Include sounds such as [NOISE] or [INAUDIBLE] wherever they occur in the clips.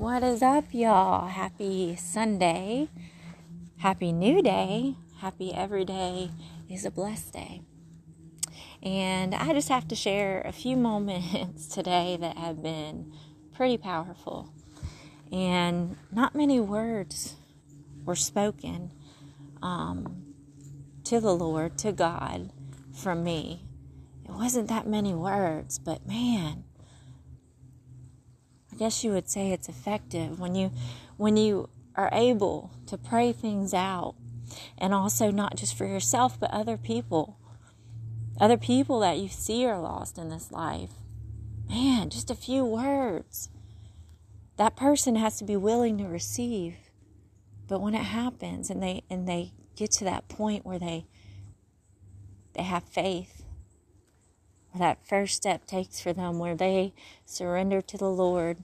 What is up, y'all? Happy Sunday. Happy new day. Happy every day is a blessed day. And I just have to share a few [LAUGHS] moments today that have been pretty powerful. And not many words were spoken um, to the Lord, to God, from me. It wasn't that many words, but man, guess you would say it's effective when you when you are able to pray things out and also not just for yourself but other people. Other people that you see are lost in this life. Man just a few words. That person has to be willing to receive. But when it happens and they and they get to that point where they they have faith that first step takes for them where they surrender to the Lord,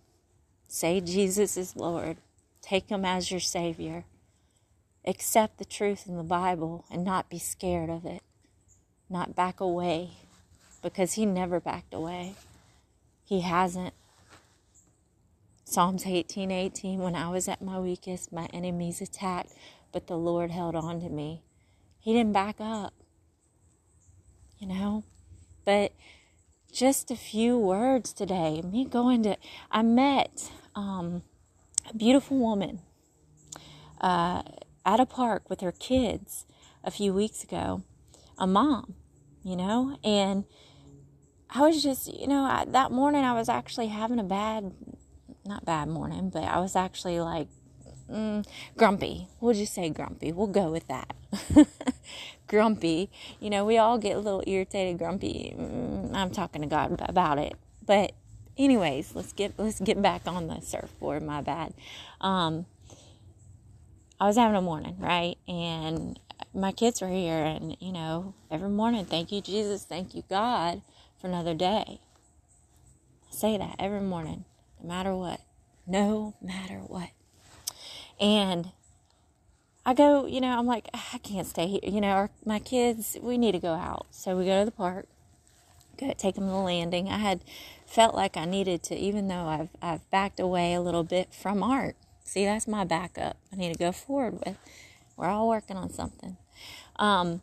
say Jesus is Lord, take Him as your Savior, accept the truth in the Bible and not be scared of it, not back away, because He never backed away. He hasn't. Psalms 18 18, when I was at my weakest, my enemies attacked, but the Lord held on to me. He didn't back up. You know? but just a few words today. Me going to, I met um, a beautiful woman uh, at a park with her kids a few weeks ago, a mom, you know, and I was just, you know, I, that morning I was actually having a bad, not bad morning, but I was actually like mm, grumpy. We'll just say grumpy. We'll go with that. [LAUGHS] grumpy. You know, we all get a little irritated, grumpy. Mm, I'm talking to God about it. But anyways, let's get let's get back on the surfboard. My bad. Um, I was having a morning, right? And my kids were here, and you know, every morning, thank you, Jesus, thank you, God, for another day. I say that every morning, no matter what, no matter what. And I go, you know, I'm like, I can't stay here. You know, our, my kids, we need to go out. So we go to the park, go take them to the landing. I had felt like I needed to, even though I've, I've backed away a little bit from art. See, that's my backup. I need to go forward with. We're all working on something. Um,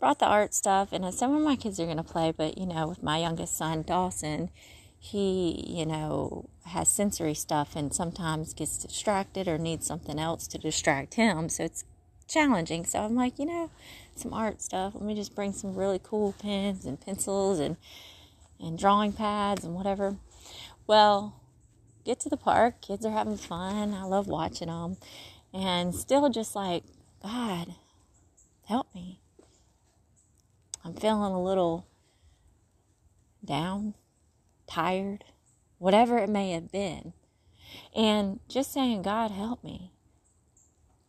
brought the art stuff, and some of my kids are going to play, but, you know, with my youngest son, Dawson, he, you know, has sensory stuff and sometimes gets distracted or needs something else to distract him. So it's challenging. So I'm like, you know, some art stuff. Let me just bring some really cool pens and pencils and and drawing pads and whatever. Well, get to the park. Kids are having fun. I love watching them. And still just like, God, help me. I'm feeling a little down tired, whatever it may have been. And just saying, God, help me.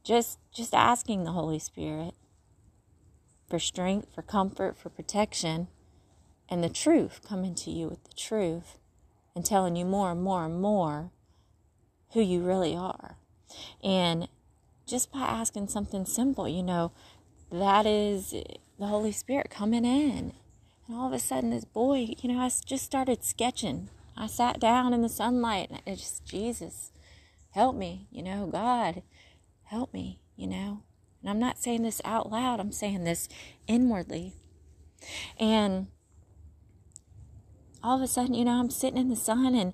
Just just asking the Holy Spirit for strength, for comfort, for protection, and the truth coming to you with the truth and telling you more and more and more who you really are. And just by asking something simple, you know, that is the Holy Spirit coming in and all of a sudden, this boy, you know, I just started sketching. I sat down in the sunlight and it's just, Jesus, help me, you know, God, help me, you know. And I'm not saying this out loud, I'm saying this inwardly. And all of a sudden, you know, I'm sitting in the sun and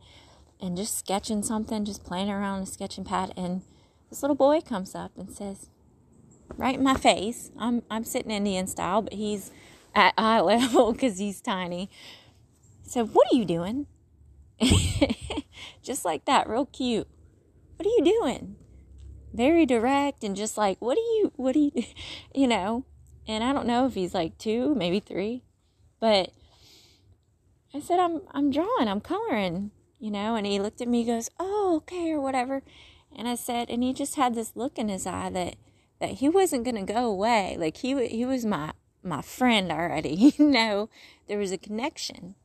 and just sketching something, just playing around a sketching pad, and this little boy comes up and says, right in my face. I'm I'm sitting Indian style, but he's at [LAUGHS] eye level because he's tiny. So, what are you doing? [LAUGHS] just like that, real cute. What are you doing? Very direct and just like, what do you, what do you, [LAUGHS] you know? And I don't know if he's like two, maybe three, but I said, I'm, I'm drawing, I'm coloring, you know? And he looked at me, goes, oh, okay, or whatever. And I said, and he just had this look in his eye that, that he wasn't going to go away. Like he, he was my my friend already. [LAUGHS] You know, there was a connection.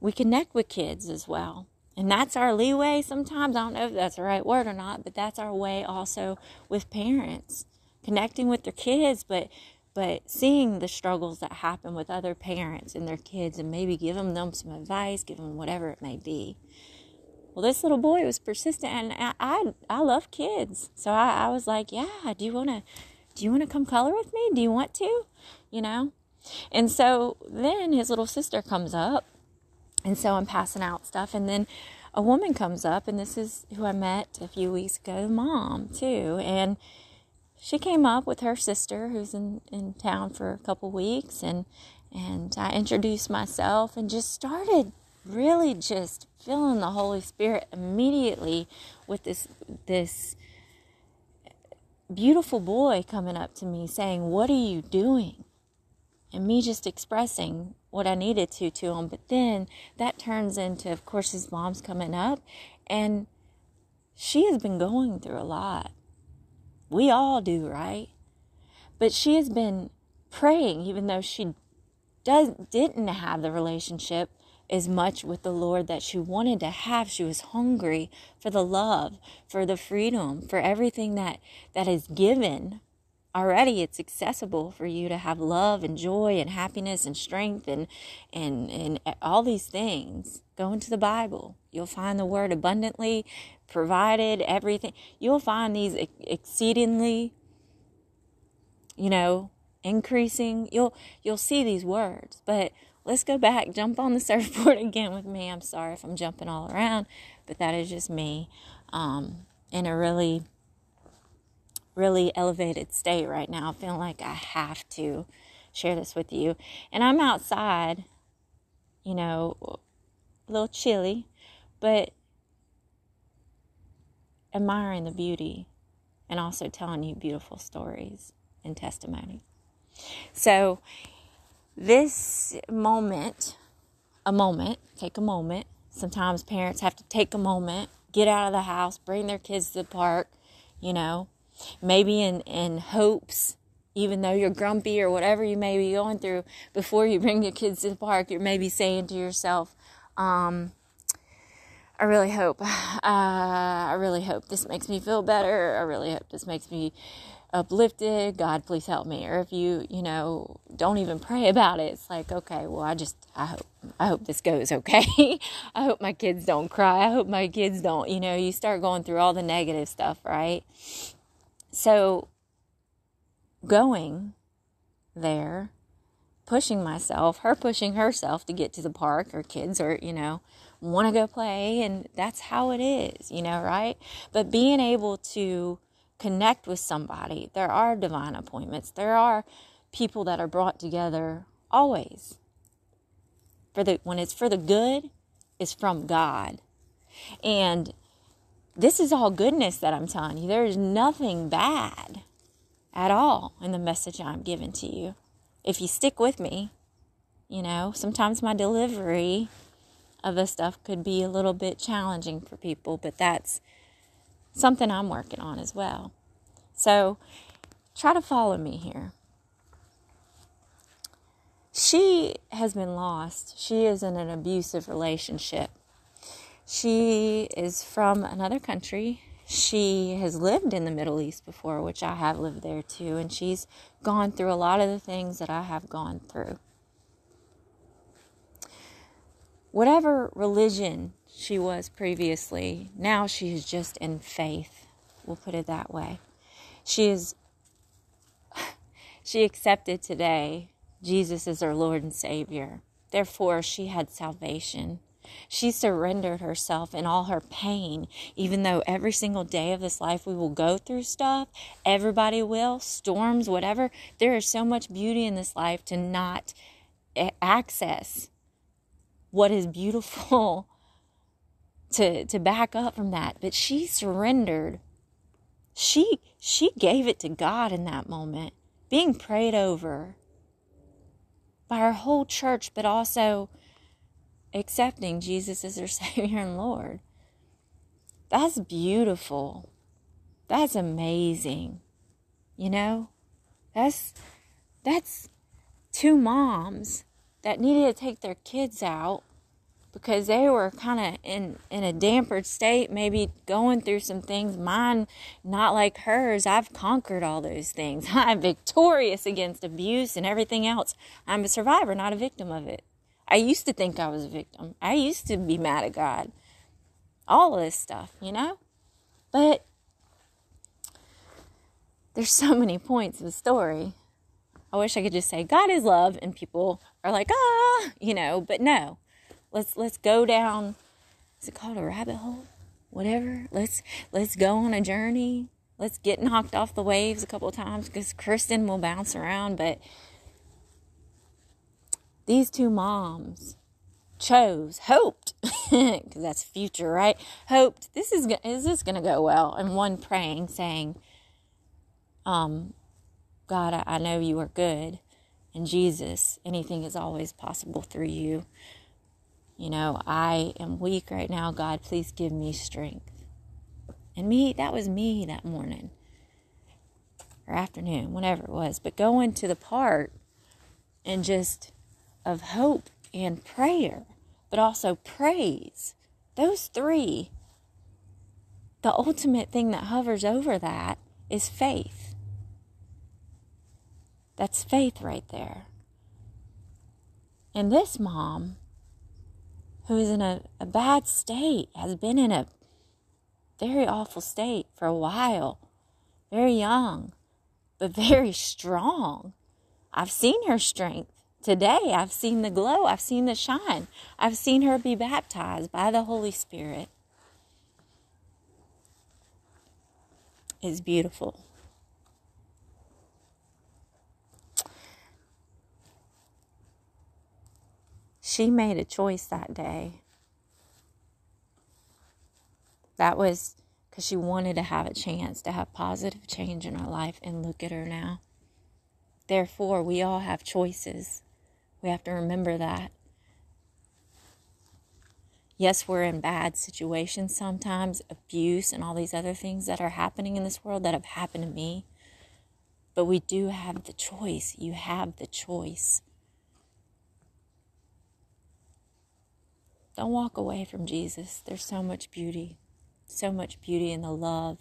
We connect with kids as well. And that's our leeway sometimes. I don't know if that's the right word or not, but that's our way also with parents connecting with their kids, but but seeing the struggles that happen with other parents and their kids and maybe giving them some advice, give them whatever it may be. Well, this little boy was persistent, and I I, I love kids, so I, I was like, yeah, do you want to do you want to come color with me? Do you want to? You know, and so then his little sister comes up, and so I'm passing out stuff, and then a woman comes up, and this is who I met a few weeks ago, mom too, and she came up with her sister who's in, in town for a couple weeks and and I introduced myself and just started really just feeling the Holy Spirit immediately with this this beautiful boy coming up to me saying, "What are you doing?" And me just expressing what I needed to to him. But then that turns into, of course, his mom's coming up, and she has been going through a lot. We all do, right? But she has been praying, even though she does didn't have the relationship as much with the Lord that she wanted to have. She was hungry for the love, for the freedom, for everything that that is given. Already it's accessible for you to have love and joy and happiness and strength and and and all these things. Go into the Bible. You'll find the word abundantly provided, everything. You'll find these exceedingly you know, increasing. You'll you'll see these words, but let's go back, jump on the [LAUGHS] surfboard again with me. I'm sorry if I'm jumping all around, but that is just me um, in a really, really elevated state right now, feeling like I have to share this with you. And I'm outside, you know, a little chilly, but admiring the beauty and also telling you beautiful stories and testimonies. So, this moment, a moment, take a moment. Sometimes parents have to take a moment, get out of the house, bring their kids to the park, you know, maybe in, in hopes, even though you're grumpy or whatever you may be going through, before you bring your kids to the park, you're maybe saying to yourself, um, I really hope, [SIGHS] uh, I really hope this makes me feel better. I really hope this makes me uplifted. God please help me. Or if you you know don't even pray about it it's like okay well i just i hope i hope this goes okay. [LAUGHS] I hope my kids don't cry. I hope my kids don't you know you start going through all the negative stuff right? So going there pushing myself her pushing herself to get to the park or kids or you know want to go play and that's how it is you know right? But being able to connect with somebody. There are divine appointments. There are people that are brought together always. For the when it's for the good, it's from God. And this is all goodness that I'm telling you. There is nothing bad at all in the message I'm giving to you. If you stick with me, you know, sometimes my delivery of the stuff could be a little bit challenging for people, but that's something I'm working on as well. So try to follow me here. She has been lost. She is in an abusive relationship. She is from another country. She has lived in the Middle East before, which I have lived there too, and she's gone through a lot of the things that I have gone through. Whatever religion she was previously. Now she is just in faith. We'll put it that way. She is [SIGHS] she accepted today Jesus as her Lord and Savior. Therefore, she had salvation. She surrendered herself in all her pain, even though every single day of this life we will go through stuff. Everybody will, storms, whatever. There is so much beauty in this life to not access what is beautiful [LAUGHS] to to back up from that but she surrendered. She she gave it to God in that moment being prayed over by her whole church but also accepting Jesus as her [LAUGHS] savior and lord. That's beautiful. That's amazing you know? That's that's two moms that needed to take their kids out because they were kind of in in a dampered state maybe going through some things. Mine not like hers. I've conquered all those things. [LAUGHS] I'm victorious against abuse and everything else. I'm a survivor not a victim of it. I used to think i was a victim. I used to be mad at god. All of this stuff, you know? But there's so many points of the story. I wish I could just say God is love and people are like, "Ah," you know, but no. Let's let's go down is it called a rabbit hole? Whatever. Let's let's go on a journey. Let's get knocked off the waves a couple times because Kristen will bounce around, but these two moms chose, hoped, [LAUGHS] because that's future, right? Hoped this is is this to go well? And one praying, saying, um, God, I, I know you are good, and Jesus, anything is always possible through you. You know, I am weak right now. God, please give me strength. And me, that was me that morning or afternoon, whenever it was. But going to the part and just of hope and prayer, but also praise. Those three, the ultimate thing that hovers over that is faith. That's faith right there. And this mom, who is in a, a bad state, has been in a very awful state for a while, very young, but very strong. I've seen her strength today. I've seen the glow, I've seen the shine, I've seen her be baptized by the Holy Spirit. It's beautiful. She made a choice that day. That was because she wanted to have a chance to have positive change in her life, and look at her now. Therefore, we all have choices. We have to remember that. Yes, we're in bad situations sometimes, abuse and all these other things that are happening in this world that have happened to me. But we do have the choice. You have the choice. Don't walk away from Jesus. There's so much beauty, so much beauty in the love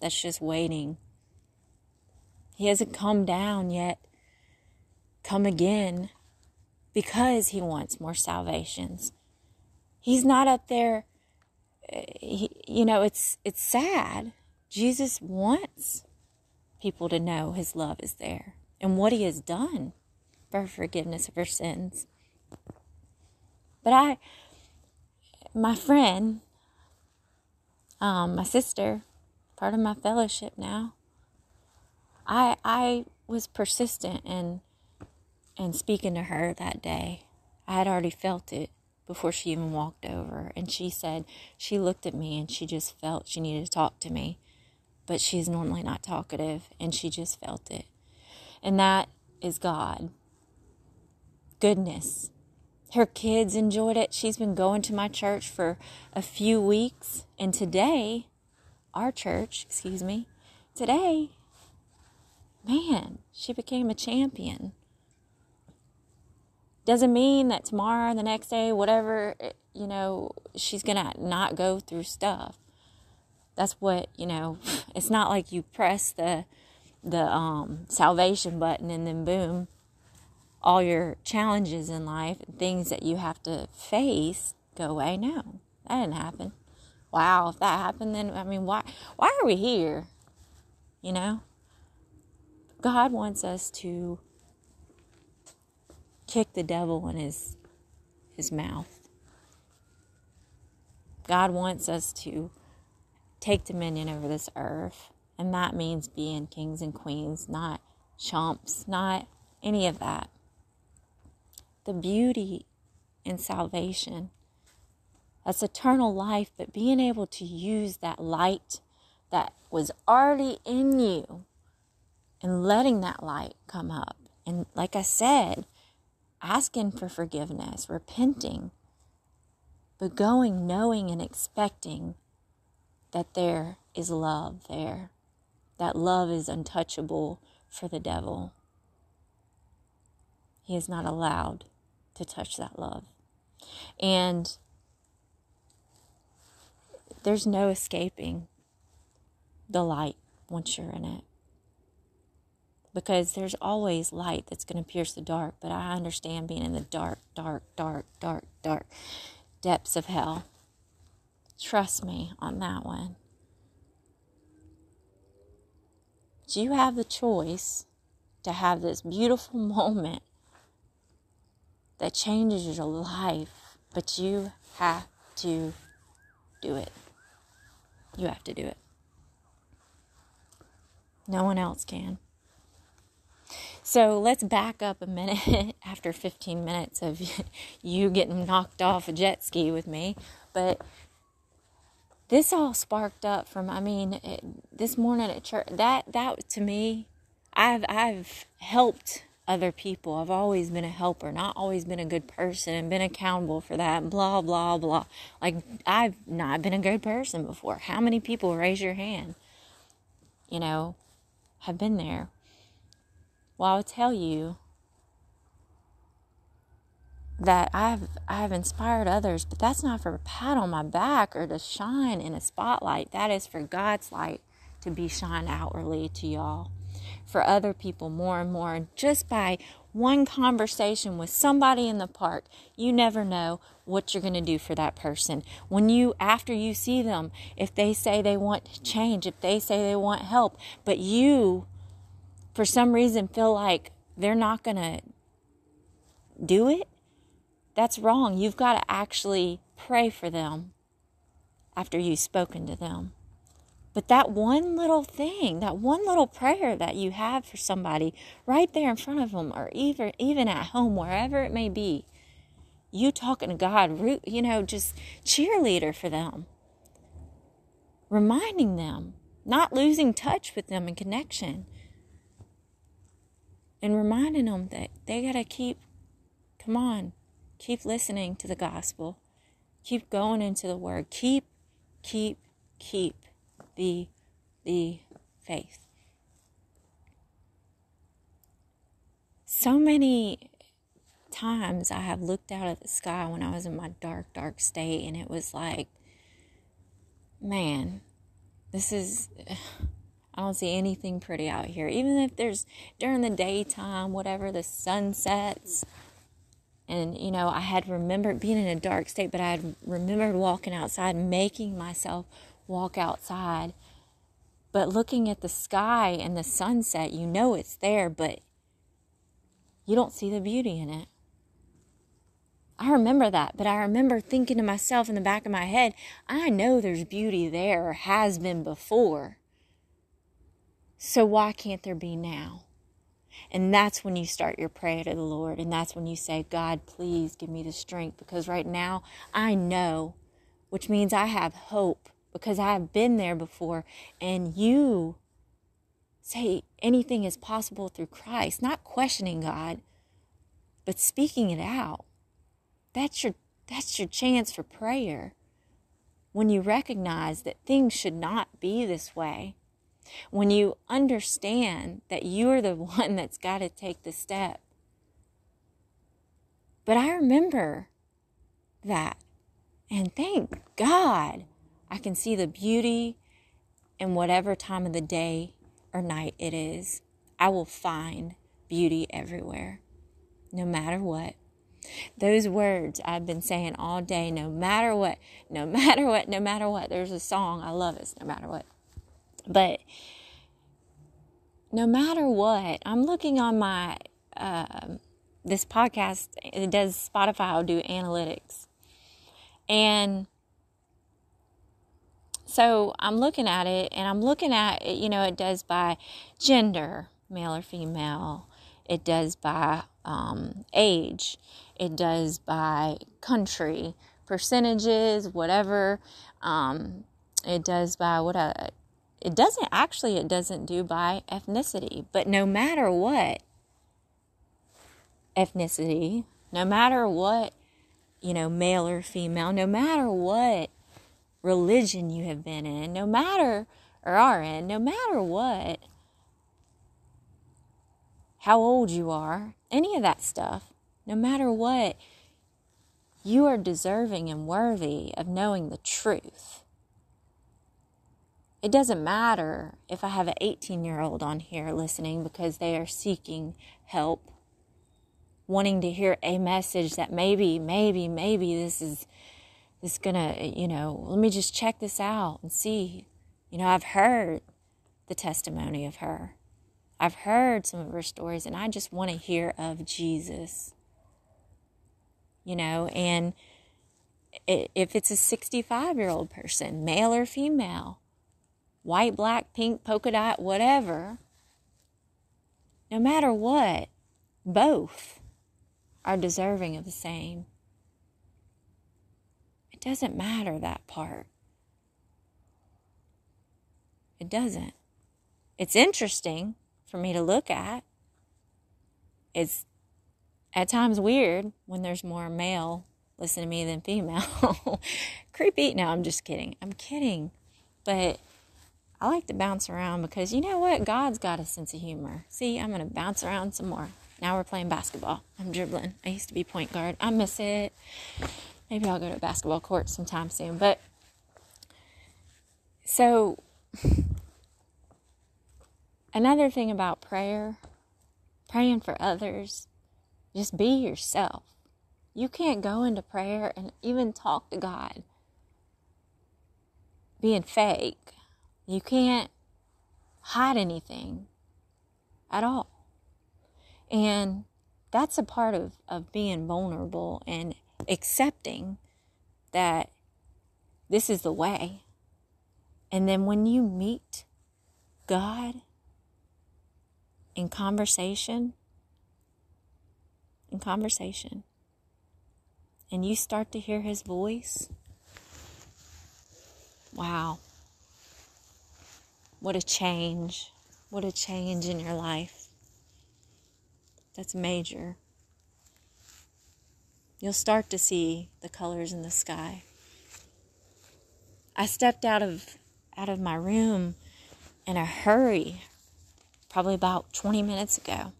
that's just waiting. He hasn't come down yet come again because he wants more salvations. He's not up there eh, he, you know it's it's sad. Jesus wants people to know his love is there and what he has done for forgiveness of our sins. But I my friend um, my sister, part of my fellowship now. I I was persistent in and speaking to her that day. I had already felt it before she even walked over. And she said she looked at me and she just felt she needed to talk to me. But she's normally not talkative and she just felt it. And that is God. Goodness. Her kids enjoyed it. She's been going to my church for a few weeks. And today, our church, excuse me, today, man, she became a champion doesn't mean that tomorrow, the next day, whatever, you know, she's going to not go through stuff. That's what, you know, [LAUGHS] it's not like you press the the um, salvation button and then boom, all your challenges in life, and things that you have to face go away. No, that didn't happen. Wow, if that happened, then I mean, why why are we here? You know, God wants us to kick the devil in his his mouth. God wants us to take dominion over this earth, and that means being kings and queens, not chumps, not any of that. The beauty in salvation that's eternal life, but being able to use that light that was already in you and letting that light come up. And like I said, asking for forgiveness, repenting, but going knowing and expecting that there is love there, that love is untouchable for the devil. He is not allowed to touch that love. And there's no escaping the light once you're in it because there's always light that's going to pierce the dark. But I understand being in the dark, dark, dark, dark, dark depths of hell. Trust me on that one. But you have the choice to have this beautiful [LAUGHS] moment that changes your life, but you have to do it. You have to do it. No one else can. So let's back up a minute [LAUGHS] after 15 minutes of [LAUGHS] you getting knocked off a jet ski with me. But this all sparked up from, I mean, it, this morning at church, that, that to me, I've, I've helped other people. I've always been a helper, not always been a good person and been accountable for that, blah, blah, blah. Like, I've not been a good person before. How many people raise your hand? You know, have been there. Well, I'll tell you that I've I've inspired others, but that's not for a pat on my back or to shine in a spotlight. That is for God's light to be shined outwardly to y'all for other people more and more. And just by one conversation with somebody in the park, you never know what you're going to do for that person. When you, after you see them, if they say they want change, if they say they want help, but you, for some reason, feel like they're not going to do it, that's wrong. You've got to actually pray for them after you've spoken to them. But that one little thing, that one little prayer that you have for somebody right there in front of them, or even even at home, wherever it may be, you talking to God, you know, just cheerleader for them, reminding them, not losing touch with them and connection, and reminding them that they gotta keep, come on, keep listening to the gospel, keep going into the Word, keep, keep, keep the, the faith. So many times I have looked out at the sky when I was in my dark, dark state, and it was like, man, this is. [SIGHS] I don't see anything pretty out here. Even if there's during the daytime, whatever, the sun sets. And, you know, I had remembered being in a dark state, but I had remembered walking outside, making myself walk outside. But looking at the sky and the sunset, you know it's there, but you don't see the beauty in it. I remember that, but I remember thinking to myself in the back of my head, I know there's beauty there has been before. So why can't there be now? And that's when you start your prayer to the Lord. And that's when you say, God, please give me the strength because right now I know, which means I have hope because I have been there before. And you say anything is possible through Christ, not questioning God, but speaking it out. That's your that's your chance for prayer. When you recognize that things should not be this way. When you understand that you're the [LAUGHS] one that's got to take the step. But I remember that. And thank God I can see the beauty in whatever time of the day or night it is. I will find beauty everywhere, no matter what. Those words I've been saying all day, no matter what, no [LAUGHS] matter what, no matter what. There's a song, I love it, no matter what. But no matter what, I'm looking on my, uh, this podcast, it does Spotify, I'll do analytics. And so I'm looking at it and I'm looking at it, you know, it does by gender, male or female. It does by um, age. It does by country, percentages, whatever. Um, it does by what a, uh, it doesn't actually, it doesn't do by ethnicity. But no matter what ethnicity, no matter what, you know, male or female, no matter what religion you have been in, no matter, or are in, no matter what, how old you are, any of that stuff, no matter what, you are deserving and worthy of knowing the truth. It doesn't matter if I have an 18 year old on here listening because they are seeking help, wanting to hear a message that maybe, maybe, maybe this is is gonna, you know, let me just check this out and see. You know, I've heard the testimony of her. I've heard some of her stories and I just want to hear of Jesus. You know, and if it's a 65 year old person, male or female, white, black, pink, polka dot, whatever, no matter what, both are deserving of the same. Doesn't matter that part. It doesn't. It's interesting for me to look at. It's at times weird when there's more male listen to me than female. [LAUGHS] Creepy. No, I'm just kidding. I'm kidding. But I like to bounce around because you know what? God's got a sense of humor. See, I'm going to bounce around some more. Now we're playing basketball. I'm dribbling. I used to be point guard. I miss it. Maybe I'll go to a basketball court sometime soon. But so, [SIGHS] another thing about prayer, praying for others, just be yourself. You can't go into prayer and even talk to God being fake. You can't hide anything at all. And that's a part of, of being vulnerable and accepting that this is the way. And then when you meet God in conversation, in conversation, and you start to hear his voice, wow, what a change. What a change in your life. That's major. You'll start to see the colors in the sky. I stepped out of out of my room in a hurry probably about 20 minutes ago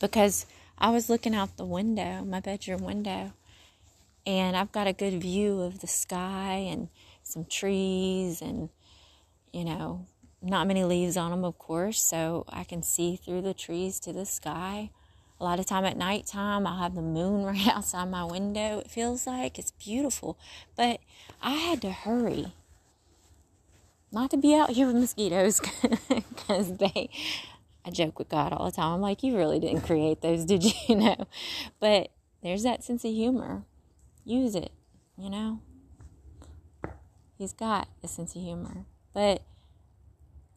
because I was looking out the window, my bedroom window, and I've got a good view of the sky and some trees and you know, not many leaves on them, of course, so I can see through the trees to the sky. A lot of time at nighttime, I'll have the moon [LAUGHS] right outside my window. It feels like it's beautiful, but I had to hurry. Not to be out here with mosquitoes [LAUGHS] because they, I joke with God all the time. I'm like, you really didn't create those, did you? [LAUGHS] you know? But there's that sense of humor. Use it, you know? He's got a sense of humor. But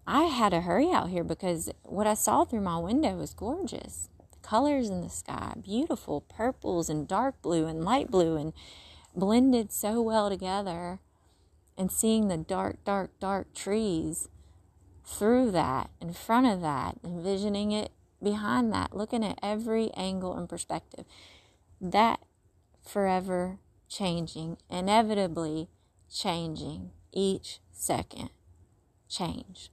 I had to hurry out here because what I saw through my window was gorgeous. Colors in the sky, beautiful purples and dark blue and light blue, and blended so well together. And seeing the dark, dark, dark trees through that, in front of that, envisioning it behind that, looking at every angle and perspective. That forever changing, inevitably changing each second. Change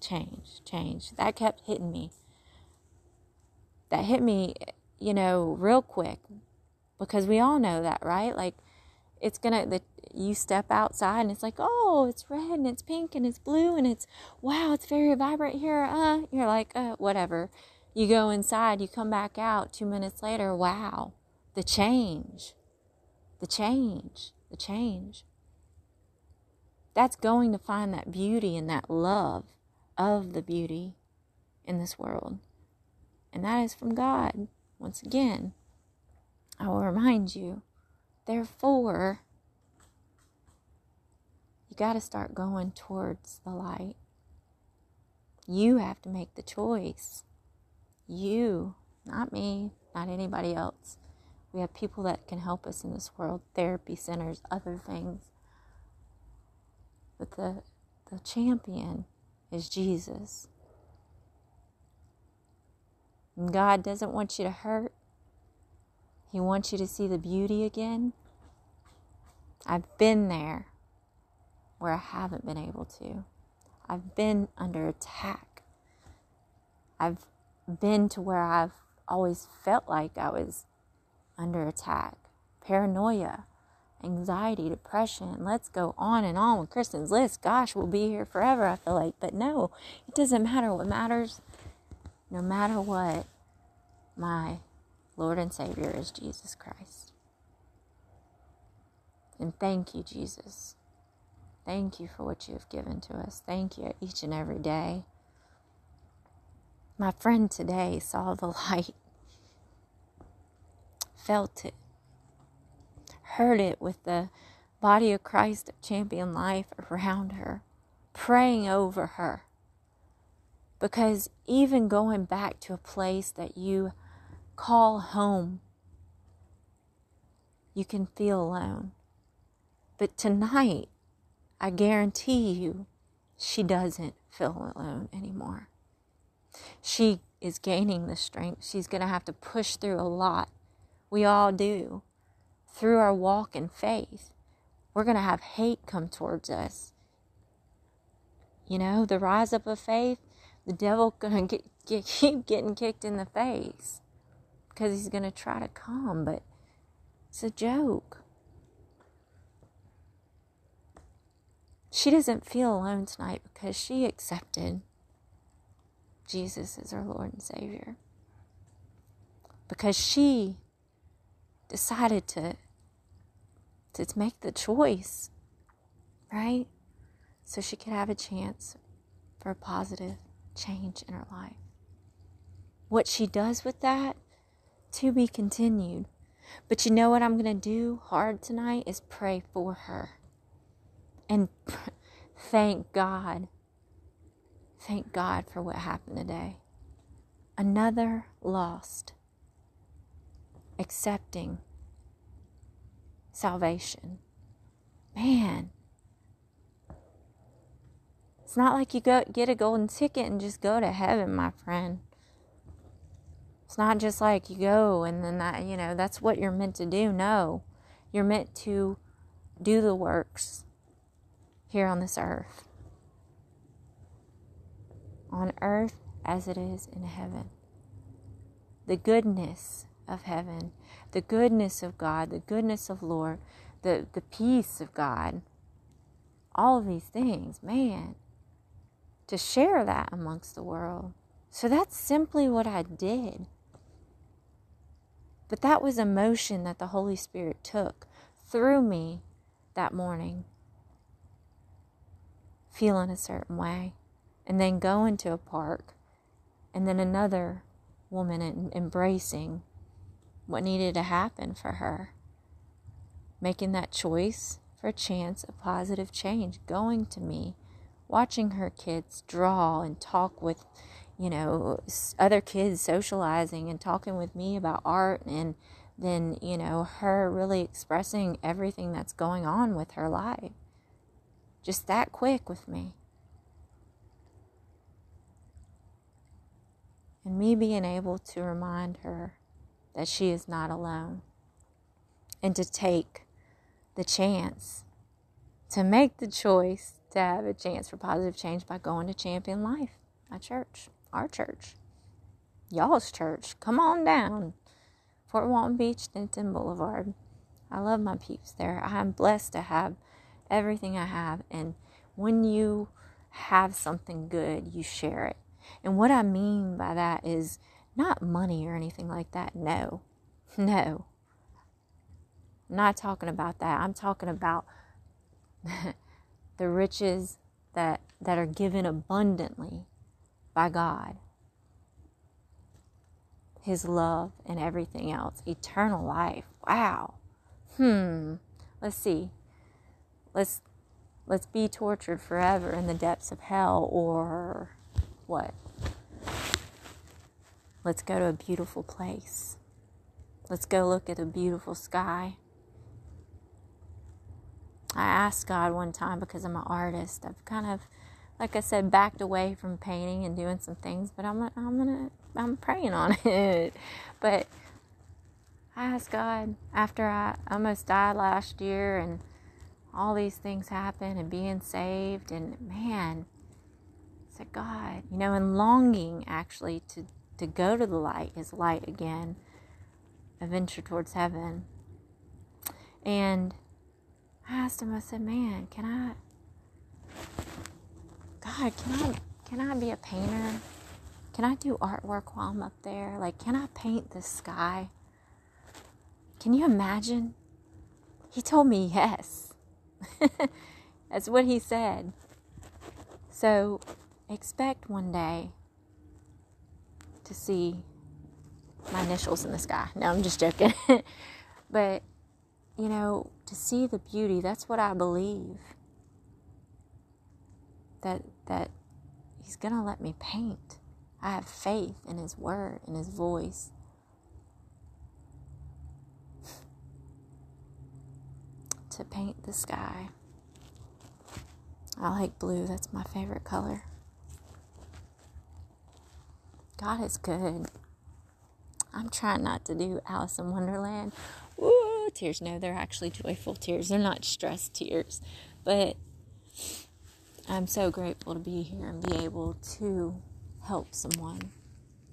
change, change. That kept hitting me. That hit me, you know, real quick because we all know that, right? Like it's gonna that you step outside and it's like, oh, it's red and it's pink and it's blue and it's wow, it's very vibrant here. Uh, you're like, uh, whatever. You go inside, you come back out two minutes later, wow, the change, the change, the change. That's going to find that beauty and that love of the beauty in this world. And that is from God. Once again, I will remind you, therefore, you got to start going towards the light. You have to make the choice. You, not me, not anybody else. We have people that can help us in this world, therapy centers, other things. But the the champion is Jesus. God doesn't want you to hurt. He wants you to see the beauty again. I've been there where I haven't been able to. I've been under attack. I've been to where I've always felt like I was under attack. Paranoia anxiety, depression. Let's go on and on with Kristen's list. Gosh, we'll be here forever, I feel like. But no, it doesn't matter. What matters, no matter what, my Lord and Savior is Jesus Christ. And thank you, Jesus. Thank you for what you have given to us. Thank you each and every day. My friend today saw the [LAUGHS] light, felt it, heard it with the body of Christ of Champion Life around her, praying over her. Because even going back to a place that you call home, you can feel alone. But tonight, I guarantee you, she doesn't feel alone anymore. She is gaining the strength. She's going to have to push through a lot. We all do. Through our walk in faith, we're going to have hate come towards us. You know, the rise up of faith, the devil to get, get, keep getting kicked in the face because he's to try to come, but it's a joke. She doesn't feel alone tonight because she accepted Jesus as her Lord and Savior. Because she decided to, to make the choice, right? So she could have a chance for a positive change in her life. What she does with that, to be continued. But you know what I'm going to do hard tonight is pray for her. And [LAUGHS] thank God. Thank God for what happened today. Another lost. Accepting salvation. Man. It's not like you go get a golden ticket and just go to heaven, my friend. It's not just like you go and then that, you know, that's what you're meant to do. No. You're meant to do the works here on this earth. On earth as it is in heaven. The goodness of heaven, the goodness of God, the goodness of Lord, the, the peace of God, all of these things, man, to share that amongst the world. So that's simply what I did. But that was a motion that the Holy Spirit took through me that morning feeling a certain way, and then going to a park, and then another woman embracing what needed to happen for her, making that choice for a chance of positive change, going to me, watching her kids draw and talk with, you know, other kids socializing and talking with me about art and then, you know, her really expressing everything that's going on with her life just that quick with me. And me being able to remind her that she is not alone and to take the chance to make the choice to have a chance for positive change by going to Champion Life, my church, our church, y'all's church. Come on down. Fort Walton Beach, Denton Boulevard. I love my peeps there. I'm blessed to have everything I have. And when you have something good, you share it. And what I mean by that is not money or anything like that. No, no. I'm not talking about that. I'm talking about [LAUGHS] the riches that, that are given abundantly by God. His love and everything else. Eternal life. Wow. Hmm. Let's see let's let's be tortured forever in the depths of hell or what let's go to a beautiful place let's go look at a beautiful sky i asked god one time because i'm an artist i've kind of like i said backed away from painting and doing some things but i'm, I'm gonna i'm praying on [LAUGHS] it. But i asked god after i almost died last year and all these things happen and being saved and man it's like god you know and longing actually to to go to the light his light again a venture towards heaven. And i asked him i said man can i god can i can i be a painter can i do artwork while i'm up there like can i paint the sky can you imagine He told me yes. [LAUGHS] That's what he said. So expect one day to see my initials in the sky. No, I'm just joking. [LAUGHS] but, you know, to see the beauty, that's what I believe. That that he's going to let me paint. I have faith in his word, in his voice. [LAUGHS] to paint the sky. I like blue, that's my favorite color. God is good. I'm trying not to do Alice in Wonderland. Tears. No, they're actually joyful tears. They're not stressed tears. But I'm so grateful to be here and be able to help someone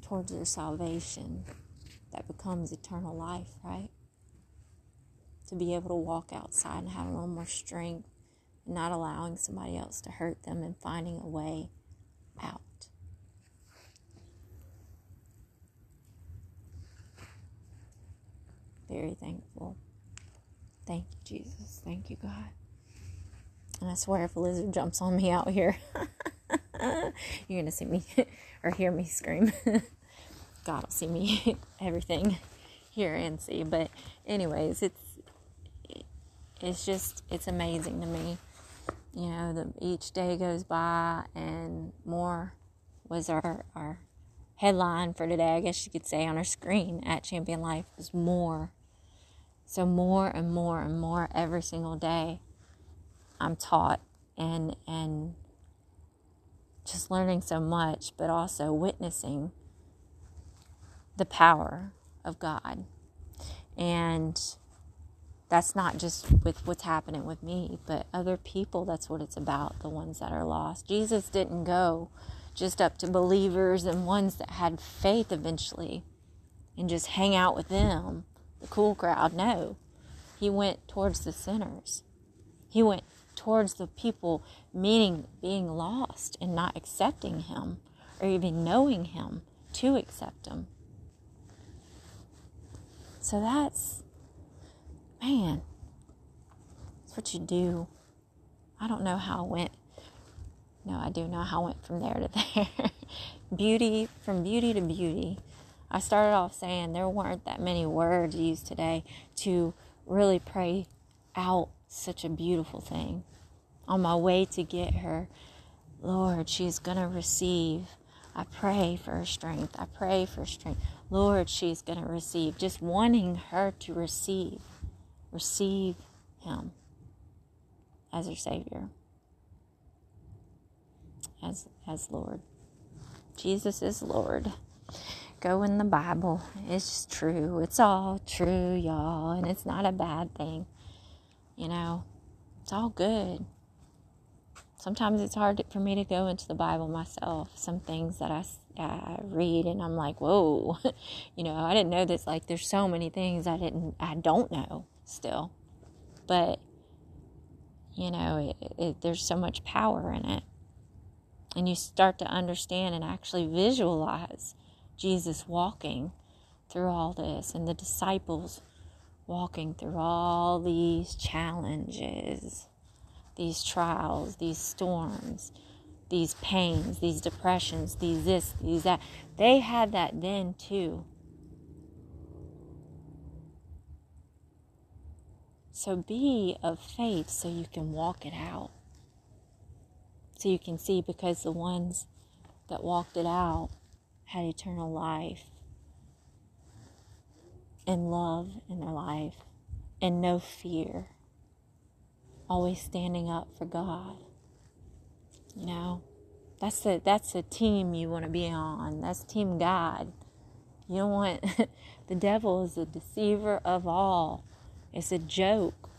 towards their salvation that becomes eternal life, right? To be able to walk outside and have a little more strength and not allowing somebody else to hurt them and finding a way out. Very thankful. Thank you, Jesus. Thank you, God. And I swear, if a lizard jumps on me out here, [LAUGHS] you're going to see me [LAUGHS] or hear me scream. [LAUGHS] God will see me, everything, hear and see. But, anyways, it's it's just it's amazing to me. You know, the, each day goes by, and more was our our headline for today. I guess you could say on our screen at Champion Life was more. So more and more and more every single day I'm taught and and just learning so much, but also witnessing the power of God. And that's not just with what's happening with me, but other people, that's what it's about, the ones that are lost. Jesus didn't go just up to believers and ones that had faith eventually and just hang out with them, the cool crowd. No, he went towards the sinners. He went towards the people meaning being lost and not accepting him or even knowing him to accept him. So that's, man, that's what you do. I don't know how I went. No, I do know how I went from there to [LAUGHS] there. beauty, from beauty to beauty. I started off saying there weren't that many words used today to really pray out such a beautiful thing. On my way to get her, Lord, she's going to receive. I pray for her strength. I pray for strength. Lord, she's going to receive. Just wanting her to receive. Receive Him as her Savior, as, as Lord. Jesus is Lord. Go in the Bible. It's true. It's all true, y'all. And it's not a bad thing. You know, it's all good. Sometimes it's hard for me to go into the Bible myself. Some things that I, I read and I'm like, whoa, [LAUGHS] you know, I didn't know this. Like, there's so many things I didn't, I don't know still. But, you know, it, it, there's so much power in it. And you start to understand and actually visualize Jesus walking through all this and the disciples walking through all these challenges, these trials, these storms, these pains, these depressions, these this, these that. They had that then too. So be of faith so you can walk it out. So you can see because the ones that walked it out had eternal life and love in their life and no fear. Always standing up for God. You know, that's the that's a team you want to be on. That's team God. You don't want [LAUGHS] the devil is a deceiver of all. It's a joke.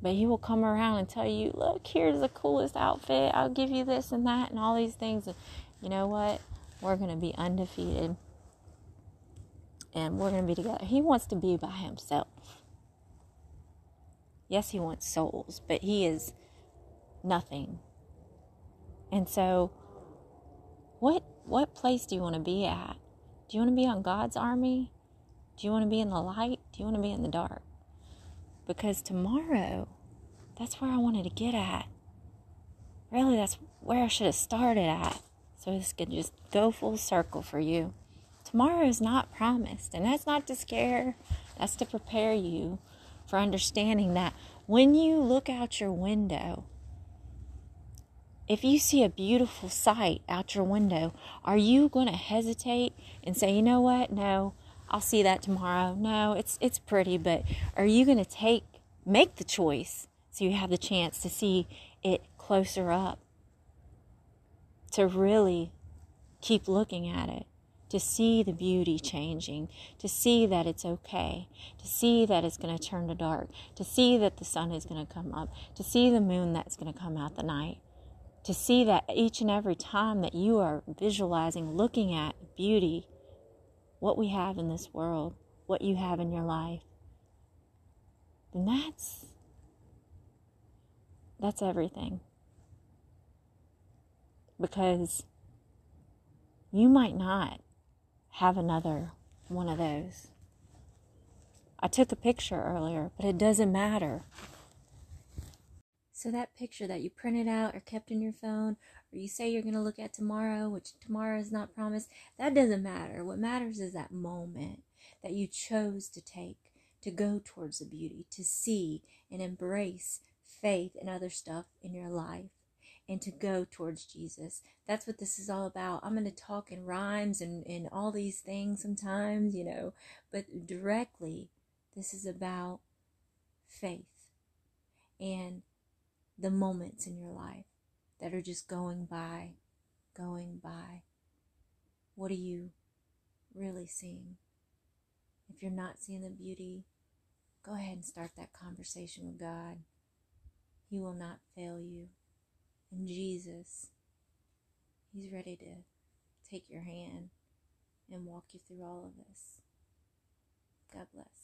But he will come around and tell you, look, here's the coolest outfit. I'll give you this and that and all these things. And you know what? We're going to be undefeated and we're going to be together. He wants to be by himself. Yes, he wants souls, but he is nothing. And so what what place do you want to be at? Do you want to be on God's army? Do you want to be in the light? Do you want to be in the dark? because tomorrow, that's where I wanted to get at. Really, that's where I should have started at. So this could just go full circle for you. Tomorrow is not promised, and that's not to scare, that's to prepare you for understanding that when you look out your window, if you see a beautiful sight out your window, are you going to hesitate and say, "You know what? No, I'll see that tomorrow." No, it's it's pretty, but are you going to take make the choice so you have the chance to see it closer up? To really keep looking at it to see the beauty changing, to see that it's okay, to see that it's going to turn to dark, to see that the sun is going to come up, to see the moon that's going to come out the night, to see that each and every time that you are visualizing, looking at beauty, what we have in this world, what you have in your life, then that's that's everything. Because you might not have another one of those. I took a picture earlier, but it doesn't matter. So, that picture that you printed out or kept in your phone, or you say you're going to look at tomorrow, which tomorrow is not promised, that doesn't matter. What matters is that moment that you chose to take to go towards the beauty, to see and embrace faith and other stuff in your life and to go towards Jesus. That's what this is all about. I'm going to talk in rhymes and, and all these things sometimes, you know, but directly, this is about faith and the moments in your life that are just going by, going by. What are you really seeing? If you're not seeing the beauty, go ahead and start that conversation with God. He will not fail you. And Jesus, He's ready to take your hand and walk you through all of this. God bless.